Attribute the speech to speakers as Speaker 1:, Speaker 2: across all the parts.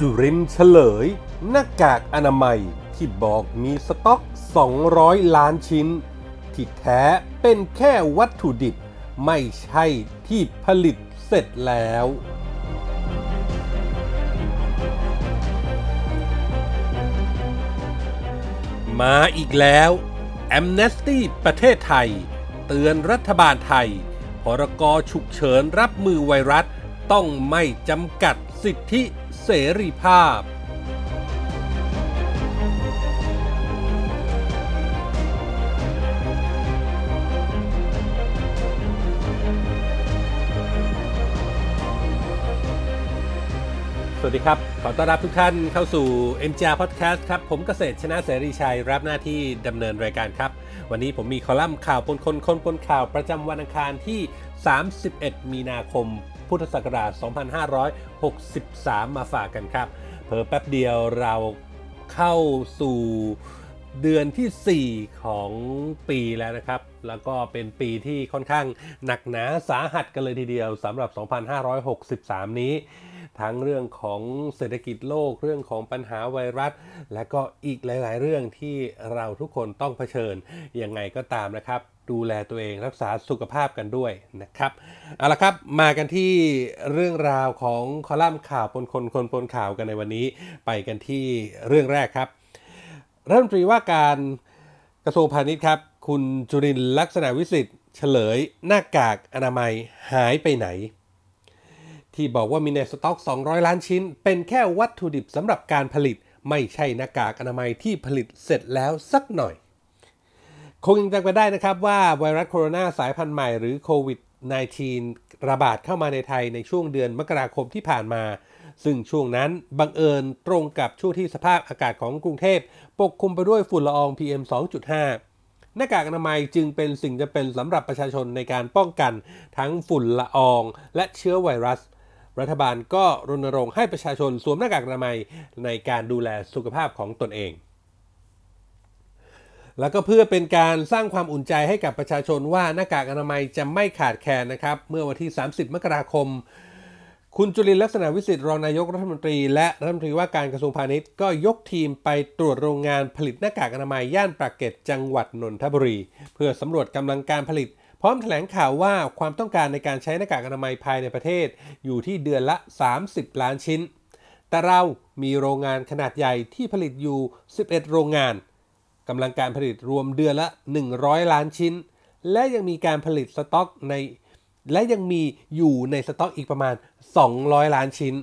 Speaker 1: จุรินเฉลย หน้ากากอนามัยที่บอกมีสต็อก 200 ล้านชิ้น ที่แท้เป็นแค่วัตถุดิบ ไม่ใช่ที่ผลิตเสร็จแล้ว มาอีกแล้ว a อ n e s t y ประเทศไทย เตือนรัฐบาลไทย พรกฉุกเฉินรับมือไวรัส ต้องไม่จำกัดสิทธิ เสรีภาพ สวัสดีครับ ขอต้อนรับทุกท่านเข้าสู่ MJR Podcast ครับ ผมเกษตรชนะเสรีชัย รับหน้าที่ดำเนินรายการครับ วันนี้ผมมีคอลัมน์ข่าวปนคนคนปนข่าวประจำวันอังคารที่ 31 มีนาคม พุทธศักราช 2563 มาฝากกันครับ เพอแป๊บเดียวเราเข้าสู่เดือนที่ 4 ของปีแล้วนะครับ แล้วก็เป็นปีที่ค่อนข้างหนักหนาสาหัสกันเลยทีเดียวสำหรับ 2563 นี้ ทั้งเรื่องของเศรษฐกิจโลกเรื่องของปัญหาไวรัส และก็อีกหลาย ๆ เรื่องที่เราทุกคนต้องเผชิญยังไงก็ตามนะครับ ดูแลตัวเองรักษาสุขภาพกันด้วยนะครับเอาละครับมากันที่เรื่องราวของคอลัมน์ข่าวปนคนคนปนข่าวกันในวันนี้ ไปกันที่เรื่องแรกครับรัฐมนตรีว่าการกระทรวงพาณิชย์ครับ คุณจุรินลักษณะวิสิทธิ์เฉลยหน้ากากอนามัยหายไปไหน ที่บอกว่ามีในสต็อก 200 ล้านชิ้น เป็นแค่วัตถุดิบสำหรับการผลิต ไม่ใช่หน้ากากอนามัยที่ผลิตเสร็จแล้วสักหน่อย คงยังจำกันได้นะครับว่าไวรัสโคโรนาสายพันธุ์ใหม่หรือโควิด -19 ระบาดเข้ามาในไทยในช่วงเดือนมกราคมที่ผ่านมา ซึ่งช่วงนั้นบังเอิญตรงกับช่วงที่สภาพอากาศของกรุงเทพ ปกคลุมไปด้วยฝุ่นละออง PM 2.5 หน้ากากอนามัยจึงเป็นสิ่งจำเป็นสำหรับประชาชนในการป้องกันทั้งฝุ่นละออง และเชื้อไวรัส รัฐบาลก็รณรงค์ให้ประชาชนสวมหน้ากากอนามัยในการดูแลสุขภาพของตนเอง แล้วก็เพื่อเป็นการสร้างความอุ่นใจให้กับประชาชนว่าหน้ากากอนามัยจะไม่ขาดแคลนนะครับ เมื่อวันที่ 30 มกราคม คุณจุลินลักษณะวิสิทธิ์รองนายกรัฐมนตรี และรัฐมนตรีว่าการกระทรวงพาณิชย์ก็ยกทีมไปตรวจโรงงานผลิตหน้ากากอนามัยย่านปากเกร็ดจังหวัดนนทบุรี เพื่อสำรวจกำลังการผลิต พร้อมแถลงข่าวว่าความต้องการในการใช้หน้ากากอนามัยภายในประเทศ อยู่ที่เดือนละ 30 ล้านชิ้น แต่เรามีโรงงานขนาดใหญ่ที่ผลิตอยู่ 11 โรงงาน กำลังการผลิตรวมเดือนละ 100 ล้านชิ้น และยังมีการผลิตสต็อกใน และยังมีอยู่ในสต็อกอีกประมาณ 200 ล้านชิ้น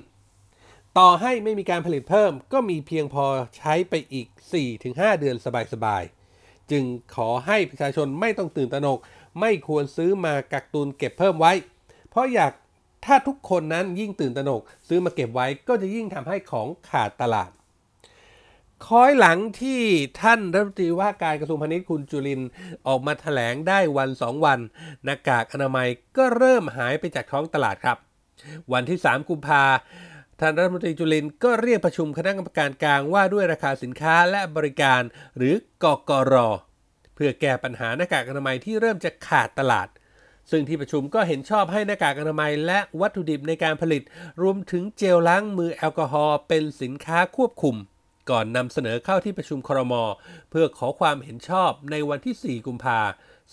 Speaker 1: ต่อให้ไม่มีการผลิตเพิ่ม ก็มีเพียงพอใช้ไปอีก 4-5 เดือนสบายๆ จึงขอให้ประชาชนไม่ต้องตื่นตระหนก ไม่ควรซื้อมากักตุนเก็บเพิ่มไว้ เพราะอยากถ้าทุกคนนั้นยิ่งตื่นตระหนก ซื้อมาเก็บไว้ก็จะยิ่งทำให้ของขาดตลาด คอยหลังที่ท่านรัฐมนตรีว่าการกระทรวงพาณิชย์คุณจุลินออกมาถแถลงได้วันสองวัน หน้ากากอนามัยก็เริ่มหายไปจากท้องตลาดครับ วันที่ 3 กุมภาท่านรัฐมนตรีจุลินก็เรียกประชุมคณะกรรมการกลางว่าด้วยราคาสินค้าและบริการหรือกกร เพื่อแก้ปัญหาหน้ากากอนามัยที่เริ่มจะขาดตลาด ซึ่งที่ประชุมก็เห็นชอบให้หน้ากากอนามัย และวัตถุดิบในการผลิต รวมถึงเจลล้างมือแอลกอฮอล์เป็นสินค้าควบคุม ก่อนนำเสนอเข้าที่ประชุมครม เพื่อขอความเห็นชอบในวันที่ 4 กุมภา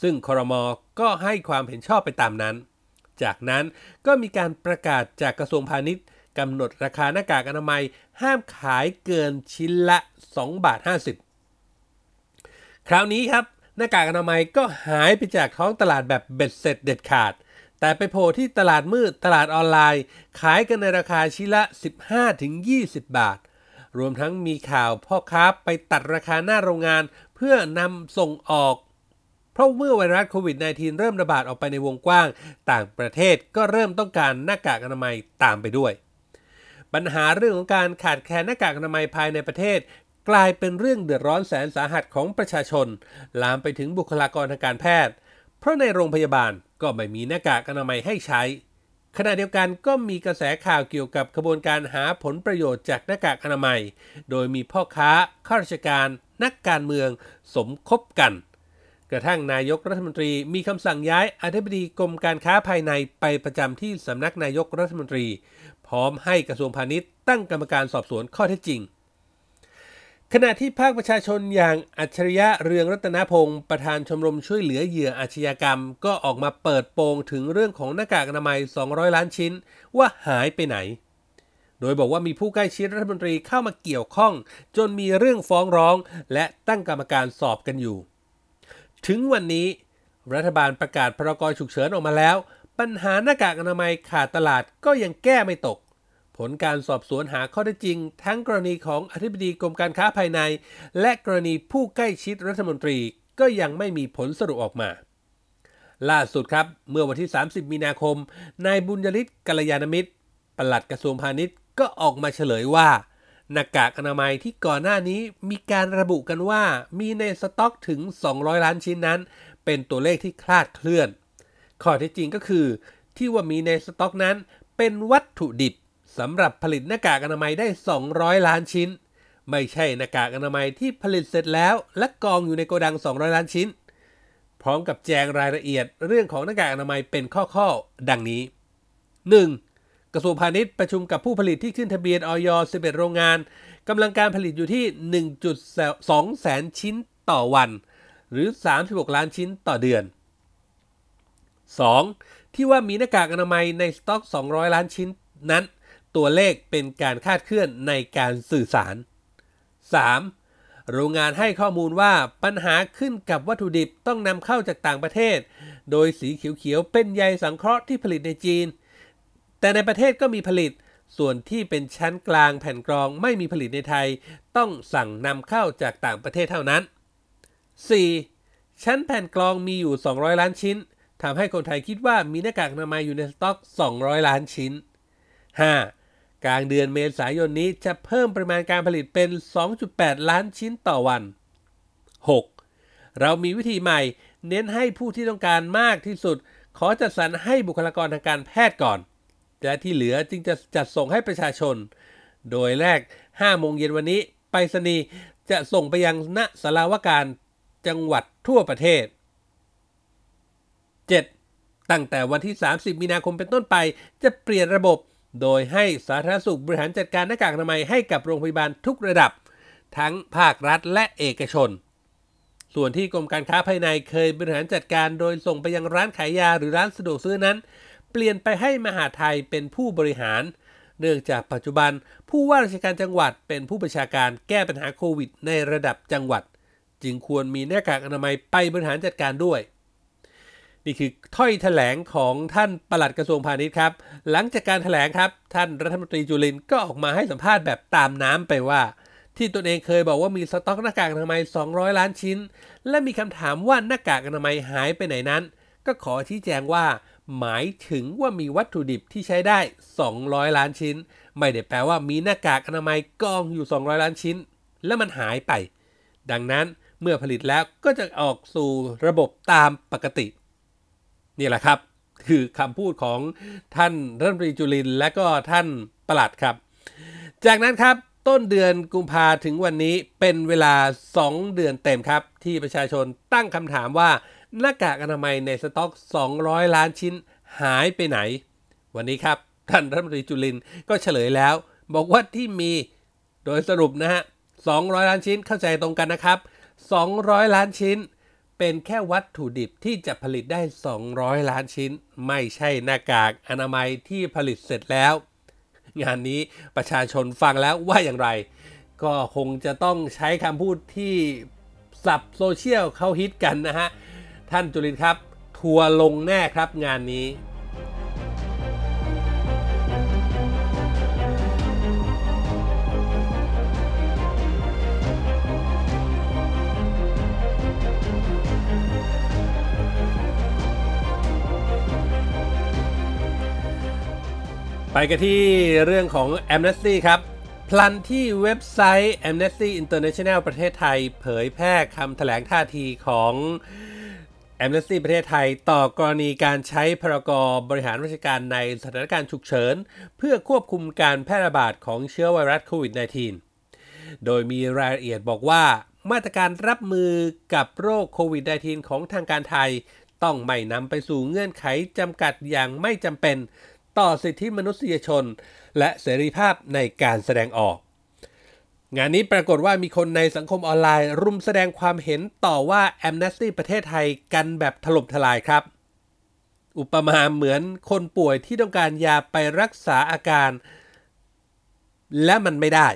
Speaker 1: ซึ่งครม ก็ให้ความเห็นชอบไปตามนั้น จากนั้นก็มีการประกาศจากกระทรวงพาณิชย์กำหนดราคาหน้ากากอนามัย ห้ามขายเกินชิ้นละ 2 บาท 50 คราวนี้ครับหน้ากากอนามัยก็หายไปจากท้องตลาดแบบเบ็ดเสร็จเด็ดขาด แต่ไปโผล่ที่ตลาดมืดตลาดออนไลน์ ขายกันในราคาชิ้นละ 15-20 บาท รวมทั้งมีข่าวพ่อค้าไปตัดราคาหน้าโรงงาน เพื่อนำส่งออก เพราะเมื่อไวรัสโควิด -19 เริ่มระบาดออกไปในวงกว้าง ต่างประเทศก็เริ่มต้องการหน้ากากอนามัยตามไปด้วย ปัญหาเรื่องของการขาดแคลนหน้ากากอนามัยภายในประเทศ กลายเป็นเรื่องเดือดร้อนแสนสาหัสของประชาชน ลามไปถึงบุคลากรทางการแพทย์ เพราะในโรงพยาบาลก็ไม่มีหน้ากากอนามัยให้ใช้ ขณะเดียวกันก็มีกระแสข่าวเกี่ยวกับขบวนการหาผลประโยชน์จากหน้ากากอนามัย โดยมีพ่อค้าข้าราชการ นักการเมืองสมคบกัน กระทั่งนายกรัฐมนตรีมีคำสั่งย้ายอธิบดีกรมการค้าภายในไปประจำที่สำนักนายกรัฐมนตรี พร้อมให้กระทรวงพาณิชย์ตั้งกรรมการสอบสวนข้อเท็จจริง ขณะที่ภาคประชาชนอย่างอัจฉริยะเรืองรัตนพงศ์ประธานชมรมช่วยเหลือเหยื่ออาชญากรรม ก็ออกมาเปิดโปงถึงเรื่องของหน้ากากอนามัย 200 ล้านชิ้น ว่าหายไปไหน โดยบอกว่ามีผู้ใกล้ชิดรัฐมนตรีเข้ามาเกี่ยวข้อง จนมีเรื่องฟ้องร้อง และตั้งกรรมการสอบกันอยู่ ถึงวันนี้ รัฐบาลประกาศพรกฉุกเฉินออกมาแล้ว ปัญหาหน้ากากอนามัยขาดตลาดก็ยังแก้ไม่ตก ผลการสอบสวนหาข้อเท็จจริง ทั้งกรณีของอธิบดีกรมการค้าภายใน และกรณีผู้ใกล้ชิดรัฐมนตรีก็ยังไม่มีผลสรุปออกมา ล่าสุดครับ เมื่อวันที่ 30 มีนาคม นายบุญยริศกัลยาณมิตรปลัดกระทรวงพาณิชย์ก็ออกมาเฉลยว่า หน้ากากอนามัยที่ก่อนหน้านี้มีการระบุกันว่ามีในสต็อกถึง 200 ล้านชิ้นนั้น เป็นตัวเลขที่คลาดเคลื่อน ข้อเท็จจริงก็คือ ที่ว่ามีในสต็อกนั้นเป็นวัตถุดิบ สำหรับผลิตหน้ากากอนามัยได้ 200 ล้านชิ้น ไม่ใช่หน้ากากอนามัยที่ผลิตเสร็จแล้ว และกองอยู่ในโกดัง 200 ล้านชิ้น พร้อมกับแจงรายละเอียดเรื่องของหน้ากากอนามัยเป็นข้อๆดังนี้ 1. กระทรวงพาณิชย์ประชุมกับผู้ผลิตที่ขึ้นทะเบียนออย11 โรงงานกำลังการผลิตอยู่ที่ 1.2 แสนชิ้นต่อวัน หรือ 36 ล้านชิ้นต่อเดือน 2. ที่ว่ามีหน้ากากอนามัยในสต็อก 200 ล้านชิ้นนั้น ตัวเลขเป็นการคาดเคลื่อนในการสื่อสาร 3. โรงงานให้ข้อมูลว่าปัญหาขึ้นกับวัตถุดิบต้องนำเข้าจากต่างประเทศ โดยสีเขียวๆเป็นใยสังเคราะห์ที่ผลิตในจีน แต่ในประเทศก็มีผลิต ส่วนที่เป็นชั้นกลางแผ่นกรองไม่มีผลิตในไทย ต้องสั่งนำเข้าจากต่างประเทศเท่านั้น 4. ชั้นแผ่นกรองมีอยู่ 200 ล้านชิ้นทำให้คนไทยคิดว่ามีหน้ากากอนามัยอยู่ในสต็อก 200 ล้านชิ้น 5. กลางเดือนเมษายนนี้จะเพิ่มปริมาณการผลิตเป็น 2.8 ล้านชิ้นต่อวัน 6. เรามีวิธีใหม่ เน้นให้ผู้ที่ต้องการมากที่สุด ขอจัดสรรให้บุคลากรทางการแพทย์ก่อน และที่เหลือจึงจะจัดส่งให้ประชาชน โดยแรก 5 โมงเย็นวันนี้ ไปรษณีย์จะส่งไปยังณสารวการจังหวัดทั่วประเทศ 7. ตั้งแต่วันที่ 30 มีนาคมเป็นต้นไป จะเปลี่ยนระบบ โดยให้สาธารณสุขบริหารจัดการหน้ากากอนามัยให้กับโรงพยาบาลทุกระดับ ทั้งภาครัฐและเอกชน ส่วนที่กรมการค้าภายในเคยบริหารจัดการโดยส่งไปยังร้านขายยาหรือร้านสะดวกซื้อนั้น เปลี่ยนไปให้มหาไทยเป็นผู้บริหาร เนื่องจากปัจจุบันผู้ว่าราชการจังหวัดเป็นผู้ประชาการแก้ปัญหาโควิด ในระดับจังหวัด จึงควรมีหน้ากากอนามัยไปบริหารจัดการด้วย นี่คือถ้อยแถลงของท่านปลัดกระทรวงพาณิชย์ครับ หลังจากการแถลงครับ ท่านรัฐมนตรีจุลินก็ออกมาให้สัมภาษณ์แบบตามน้ำไปว่า ที่ตนเองเคยบอกว่ามีสต็อกหน้ากากอนามัย 200 ล้านชิ้น และมีคำถามว่าหน้ากากอนามัยหายไปไหนนั้น ก็ขอชี้แจงว่า หมายถึงว่ามีวัตถุดิบที่ใช้ได้ 200 ล้านชิ้น ไม่ได้แปลว่ามีหน้ากากอนามัยกองอยู่ 200 ล้านชิ้น แล้วมันหายไป ดังนั้นเมื่อผลิตแล้วก็จะออกสู่ระบบตามปกติ นี่แหละครับ คือคำพูดของท่านรัฐมนตรีจุลินและก็ท่านประหลัดครับ จากนั้นครับต้นเดือนกุมภาถึงวันนี้เป็นเวลา 2 เดือนเต็มครับ ที่ประชาชนตั้งคำถามว่าหน้ากากอนามัยในสต็อก 200 ล้านชิ้นหายไปไหน วันนี้ครับ ท่านรัฐมนตรีจุลินก็เฉลยแล้ว บอกว่าที่มีโดยสรุปนะฮะ 200 ล้านชิ้นเข้าใจตรงกันนะครับ 200 ล้านชิ้น เป็นแค่วัตถุดิบที่จะผลิตได้ 200 ล้านชิ้น ไม่ใช่หน้ากากอนามัยที่ผลิตเสร็จแล้ว งานนี้ประชาชนฟังแล้วว่าอย่างไร ก็คงจะต้องใช้คำพูดที่สับโซเชียลเขาฮิตกันนะฮะ ท่านจุลินครับ ทัวร์ลงแน่ครับงานนี้ ไปกันที่เรื่องของ Amnesty ครับ พลันที่เว็บไซต์ Amnesty International ประเทศไทย เผยแพร่คำแถลงท่าทีของ Amnesty ประเทศไทย ต่อกรณีการใช้พรกบริหารราชการในสถานการณ์ฉุกเฉิน เพื่อควบคุมการแพร่ระบาดของเชื้อไวรัสโควิด -19 โดยมีรายละเอียดบอกว่า มาตรการรับมือกับโรคโควิด -19 ของทางการไทยต้องไม่นำไปสู่เงื่อนไขจำกัดอย่างไม่จำเป็น ต่อสิทธิมนุษยชน และเสรีภาพในการแสดงออก งานนี้ปรากฏว่ามีคนในสังคมออนไลน์ รุมแสดงความเห็นต่อว่าแอมเนสตี้ประเทศไทยกันแบบถล่มทลายครับ อุปมาเหมือนคนป่วยที่ต้องการยาไปรักษาอาการ และมันไม่ได้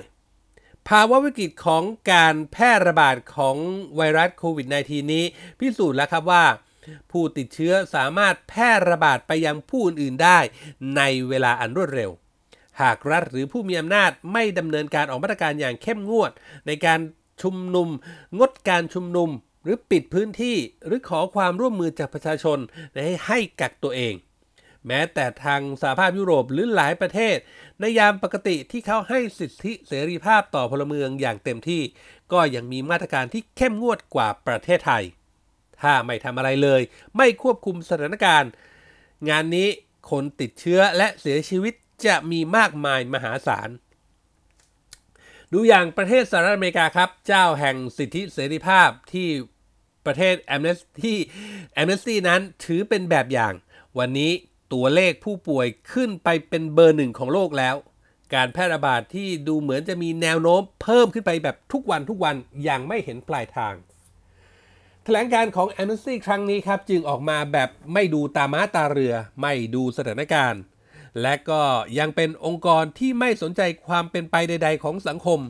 Speaker 1: ภาวะวิกฤตของการแพร่ระบาดของไวรัสโควิด -19 นี้ พิสูจน์แล้วครับว่า ผู้ติดเชื้อสามารถแพร่ระบาดไปยังผู้อื่นๆได้ ในเวลาอันรวดเร็ว หากรัฐหรือผู้มีอำนาจไม่ดำเนินการออกมาตรการอย่างเข้มงวด ในการชุมนุม งดการชุมนุม หรือปิดพื้นที่หรือขอความร่วมมือจากประชาชนให้ให้กักตัวเอง แม้แต่ทางสหภาพยุโรปหรือหลายประเทศ ในยามปกติที่เขาให้สิทธิเสรีภาพต่อพลเมืองอย่างเต็มที่ ก็ยังมีมาตรการที่เข้มงวดกว่าประเทศไทย ถ้าไม่ทำอะไรเลย ไม่ควบคุมสถานการณ์ งานนี้คนติดเชื้อและเสียชีวิตจะมีมากมายมหาศาล ดูอย่างประเทศสหรัฐอเมริกาครับ เจ้าแห่งสิทธิเสรีภาพที่ประเทศแอมเนสที่แอมเนสตี้นั้นถือเป็นแบบอย่าง วันนี้ตัวเลขผู้ป่วยขึ้นไปเป็นเบอร์หนึ่งของโลกแล้ว การแพร่ระบาดที่ดูเหมือนจะมีแนวโน้มเพิ่มขึ้นไปแบบทุกวันทุกวันอย่างไม่เห็นปลายทาง แถลงการของ Amnesty ครั้งนี้ครับ จึงออกมาแบบไม่ดูตาม้าตาเรือ ไม่ดูสถานการณ์ และก็ยังเป็นองค์กรที่ไม่สนใจความเป็นไปใด ๆ ของสังคม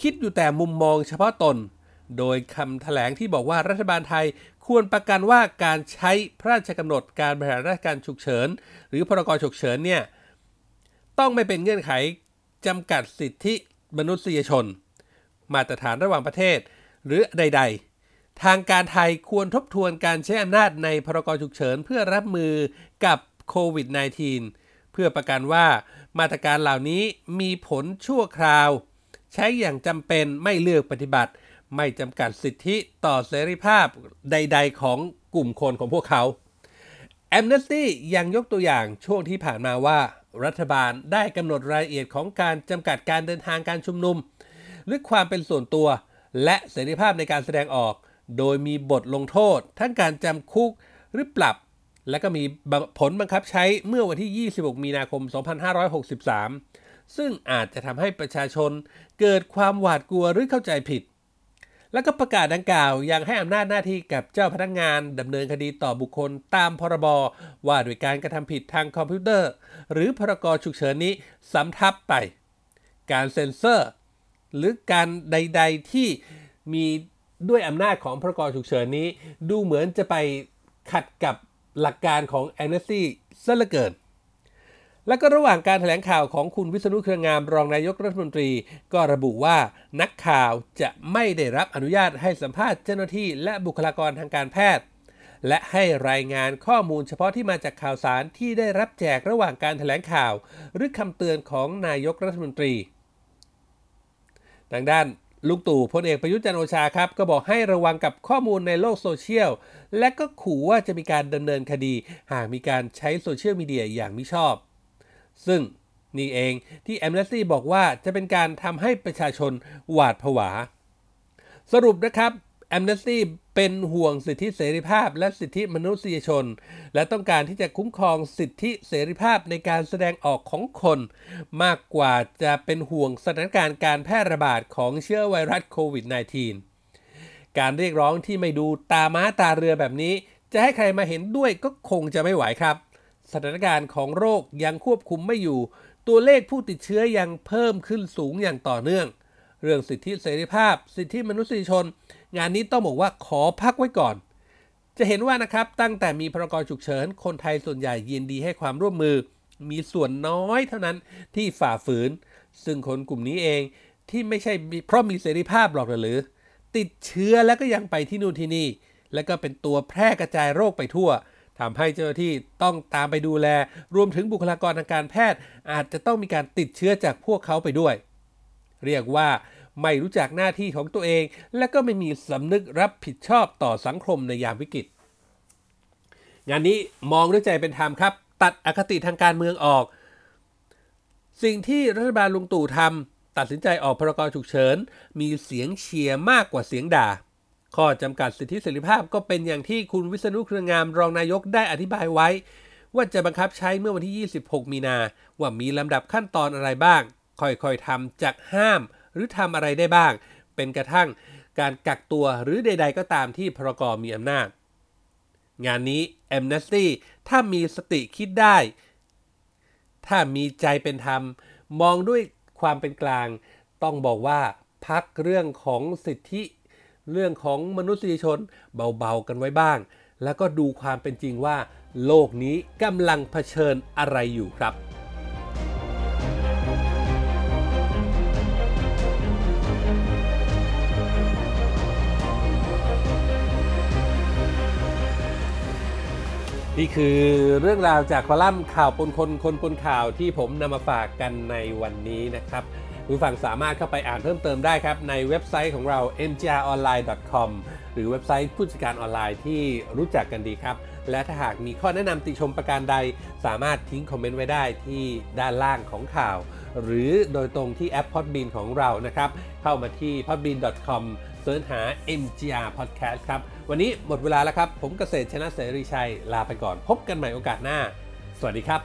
Speaker 1: คิดอยู่แต่มุมมองเฉพาะตน โดยคำแถลงที่บอกว่ารัฐบาลไทยควรประกันว่าการใช้พระราชกำหนดการบริหารราชการฉุกเฉิน หรือพรกฉุกเฉินเนี่ยต้องไม่เป็นเงื่อนไขจำกัดสิทธิมนุษยชน มาตรฐานระหว่างประเทศ หรือใด ๆ ทางการไทยควรทบทวนการใช้อำนาจในพรกฉุกเฉินเพื่อรับมือกับโควิด -19 เพื่อประกันว่ามาตรการเหล่านี้มีผลชั่วคราว ใช้อย่างจำเป็นไม่เลือกปฏิบัติ ไม่จำกัดสิทธิต่อเสรีภาพใด ๆ ของกลุ่มคนของพวกเขาแอมเนสตี้ยังยกตัวอย่างช่วงที่ผ่านมาว่า รัฐบาลได้กำหนดรายละเอียดของการจำกัดการเดินทางการชุมนุมหรือความเป็นส่วนตัว และเสรีภาพในการแสดงออก โดยมีบทลงโทษ ทั้งการจำคุกหรือปรับ และก็มีผลบังคับใช้เมื่อวันที่ 26 มีนาคม 2563 ซึ่งอาจจะทำให้ประชาชนเกิดความหวาดกลัวหรือเข้าใจผิด แล้วก็ประกาศดังกล่าวยังให้อำนาจหน้าที่กับเจ้าพนักงานดำเนินคดีต่อบุคคลตามพรบว่าด้วยการกระทำผิดทางคอมพิวเตอร์ หรือพรกฉุกเฉินนี้สำทับไป การเซ็นเซอร์ หรือการใด ๆที่มี ด้วยอำนาจของพรกฉุกเฉินนี้ ดูเหมือนจะไปขัดกับหลักการของแอมเนสตี้ซะเหลือเกินและก็ระหว่างการแถลงข่าวของคุณวิษณุเครืองามรองนายกรัฐมนตรี ก็ระบุว่านักข่าวจะไม่ได้รับอนุญาตให้สัมภาษณ์เจ้าหน้าที่และบุคลากรทางการแพทย์ และให้รายงานข้อมูลเฉพาะที่มาจากข่าวสารที่ได้รับแจกระหว่างการแถลงข่าว หรือคำเตือนของนายกรัฐมนตรีทางด้าน ลุงตู่พลเอกประยุทธ์จันโอชาครับ ก็บอกให้ระวังกับข้อมูลในโลกโซเชียล และก็ขู่ว่าจะมีการดำเนินคดี หากมีการใช้โซเชียลมีเดียอย่างมิชอบ ซึ่งนี่เองที่แอมเลสตี้บอกว่าจะเป็นการทำให้ประชาชนหวาดผวา สรุปนะครับ แอมเนสตี้เป็นห่วงสิทธิเสรีภาพและสิทธิมนุษยชน และต้องการที่จะคุ้มครองสิทธิเสรีภาพในการแสดงออกของคน มากกว่าจะเป็นห่วงสถานการณ์การแพร่ระบาดของเชื้อไวรัสโควิด -19 การเรียกร้องที่ไม่ดูตาม้าตาเรือแบบนี้ จะให้ใครมาเห็นด้วยก็คงจะไม่ไหวครับ สถานการณ์ของโรคยังควบคุมไม่อยู่ ตัวเลขผู้ติดเชื้อยังเพิ่มขึ้นสูงอย่างต่อเนื่อง เรื่องสิทธิเสรีภาพ สิทธิมนุษยชน งานนี้ต้องบอกว่าขอพักไว้ก่อน จะเห็นว่านะครับตั้งแต่มีพรกฉุกเฉิน คนไทยส่วนใหญ่ยินดีให้ความร่วมมือ มีส่วนน้อยเท่านั้นที่ฝ่าฝืน ซึ่งคนกลุ่มนี้เองที่ไม่ใช่เพราะมีเสรีภาพหรอกหรือ ติดเชื้อแล้วก็ยังไปที่นู่นที่นี่ แล้วก็เป็นตัวแพร่กระจายโรคไปทั่วทำให้เจ้าหน้าที่ต้องตามไปดูแล รวมถึงบุคลากรทางการแพทย์ อาจจะต้องมีการติดเชื้อจากพวกเขาไปด้วย เรียกว่า ไม่รู้จักหน้าที่ของตัวเอง และก็ไม่มีสำนึกรับผิดชอบต่อสังคมในยามวิกฤต งานนี้มองด้วยใจเป็นธรรมครับ ตัดอคติทางการเมืองออก สิ่งที่รัฐบาลลุงตู่ทำตัดสินใจออกพรกฉุกเฉิน มีเสียงเชียร์มากกว่าเสียงด่า ข้อจำกัดสิทธิเสรีภาพก็เป็นอย่างที่คุณวิษณุเครืองามรองนายกได้อธิบายไว้ ว่าจะบังคับใช้เมื่อวันที่ 26 มีนาว่ามีลำดับขั้นตอนอะไรบ้าง ค่อยๆทำจากห้าม รือทำอะไรได้บ้าง เป็นกระทั่งการกักตัวหรือใด ๆ ก็ตามที่พรกมีอำนาจ งานนี้ Amnesty ถ้ามีสติคิดได้ ถ้ามีใจเป็นธรรม มองด้วยความเป็นกลาง ต้องบอกว่าพักเรื่องของสิทธิ เรื่องของมนุษยชนเบา ๆ กันไว้บ้าง แล้วก็ดูความเป็นจริงว่า โลกนี้กำลังเผชิญอะไรอยู่ครับ นี่คือเรื่องราวจากคอลัมน์ข่าวปนคนคนปนข่าวที่ผมนำมาฝากกันในวันนี้นะครับคุณผู้ฟังสามารถเข้าไปอ่านเพิ่มเติมได้ครับ ในเว็บไซต์ของเรา mgronline.com หรือเว็บไซต์ผู้จัดการออนไลน์ที่รู้จักกันดีครับ และถ้าหากมีข้อแนะนำติชมประการใด สามารถทิ้งคอมเมนต์ไว้ได้ที่ด้านล่างของข่าว หรือโดยตรงที่แอป Podbean ของเรานะครับ เข้ามาที่ podbean.com search หา MGR Podcast ครับ วันนี้หมดเวลาแล้วครับ ผมเกษตรชนะเสรีชัยลาไปก่อน พบกันใหม่โอกาสหน้า สวัสดีครับ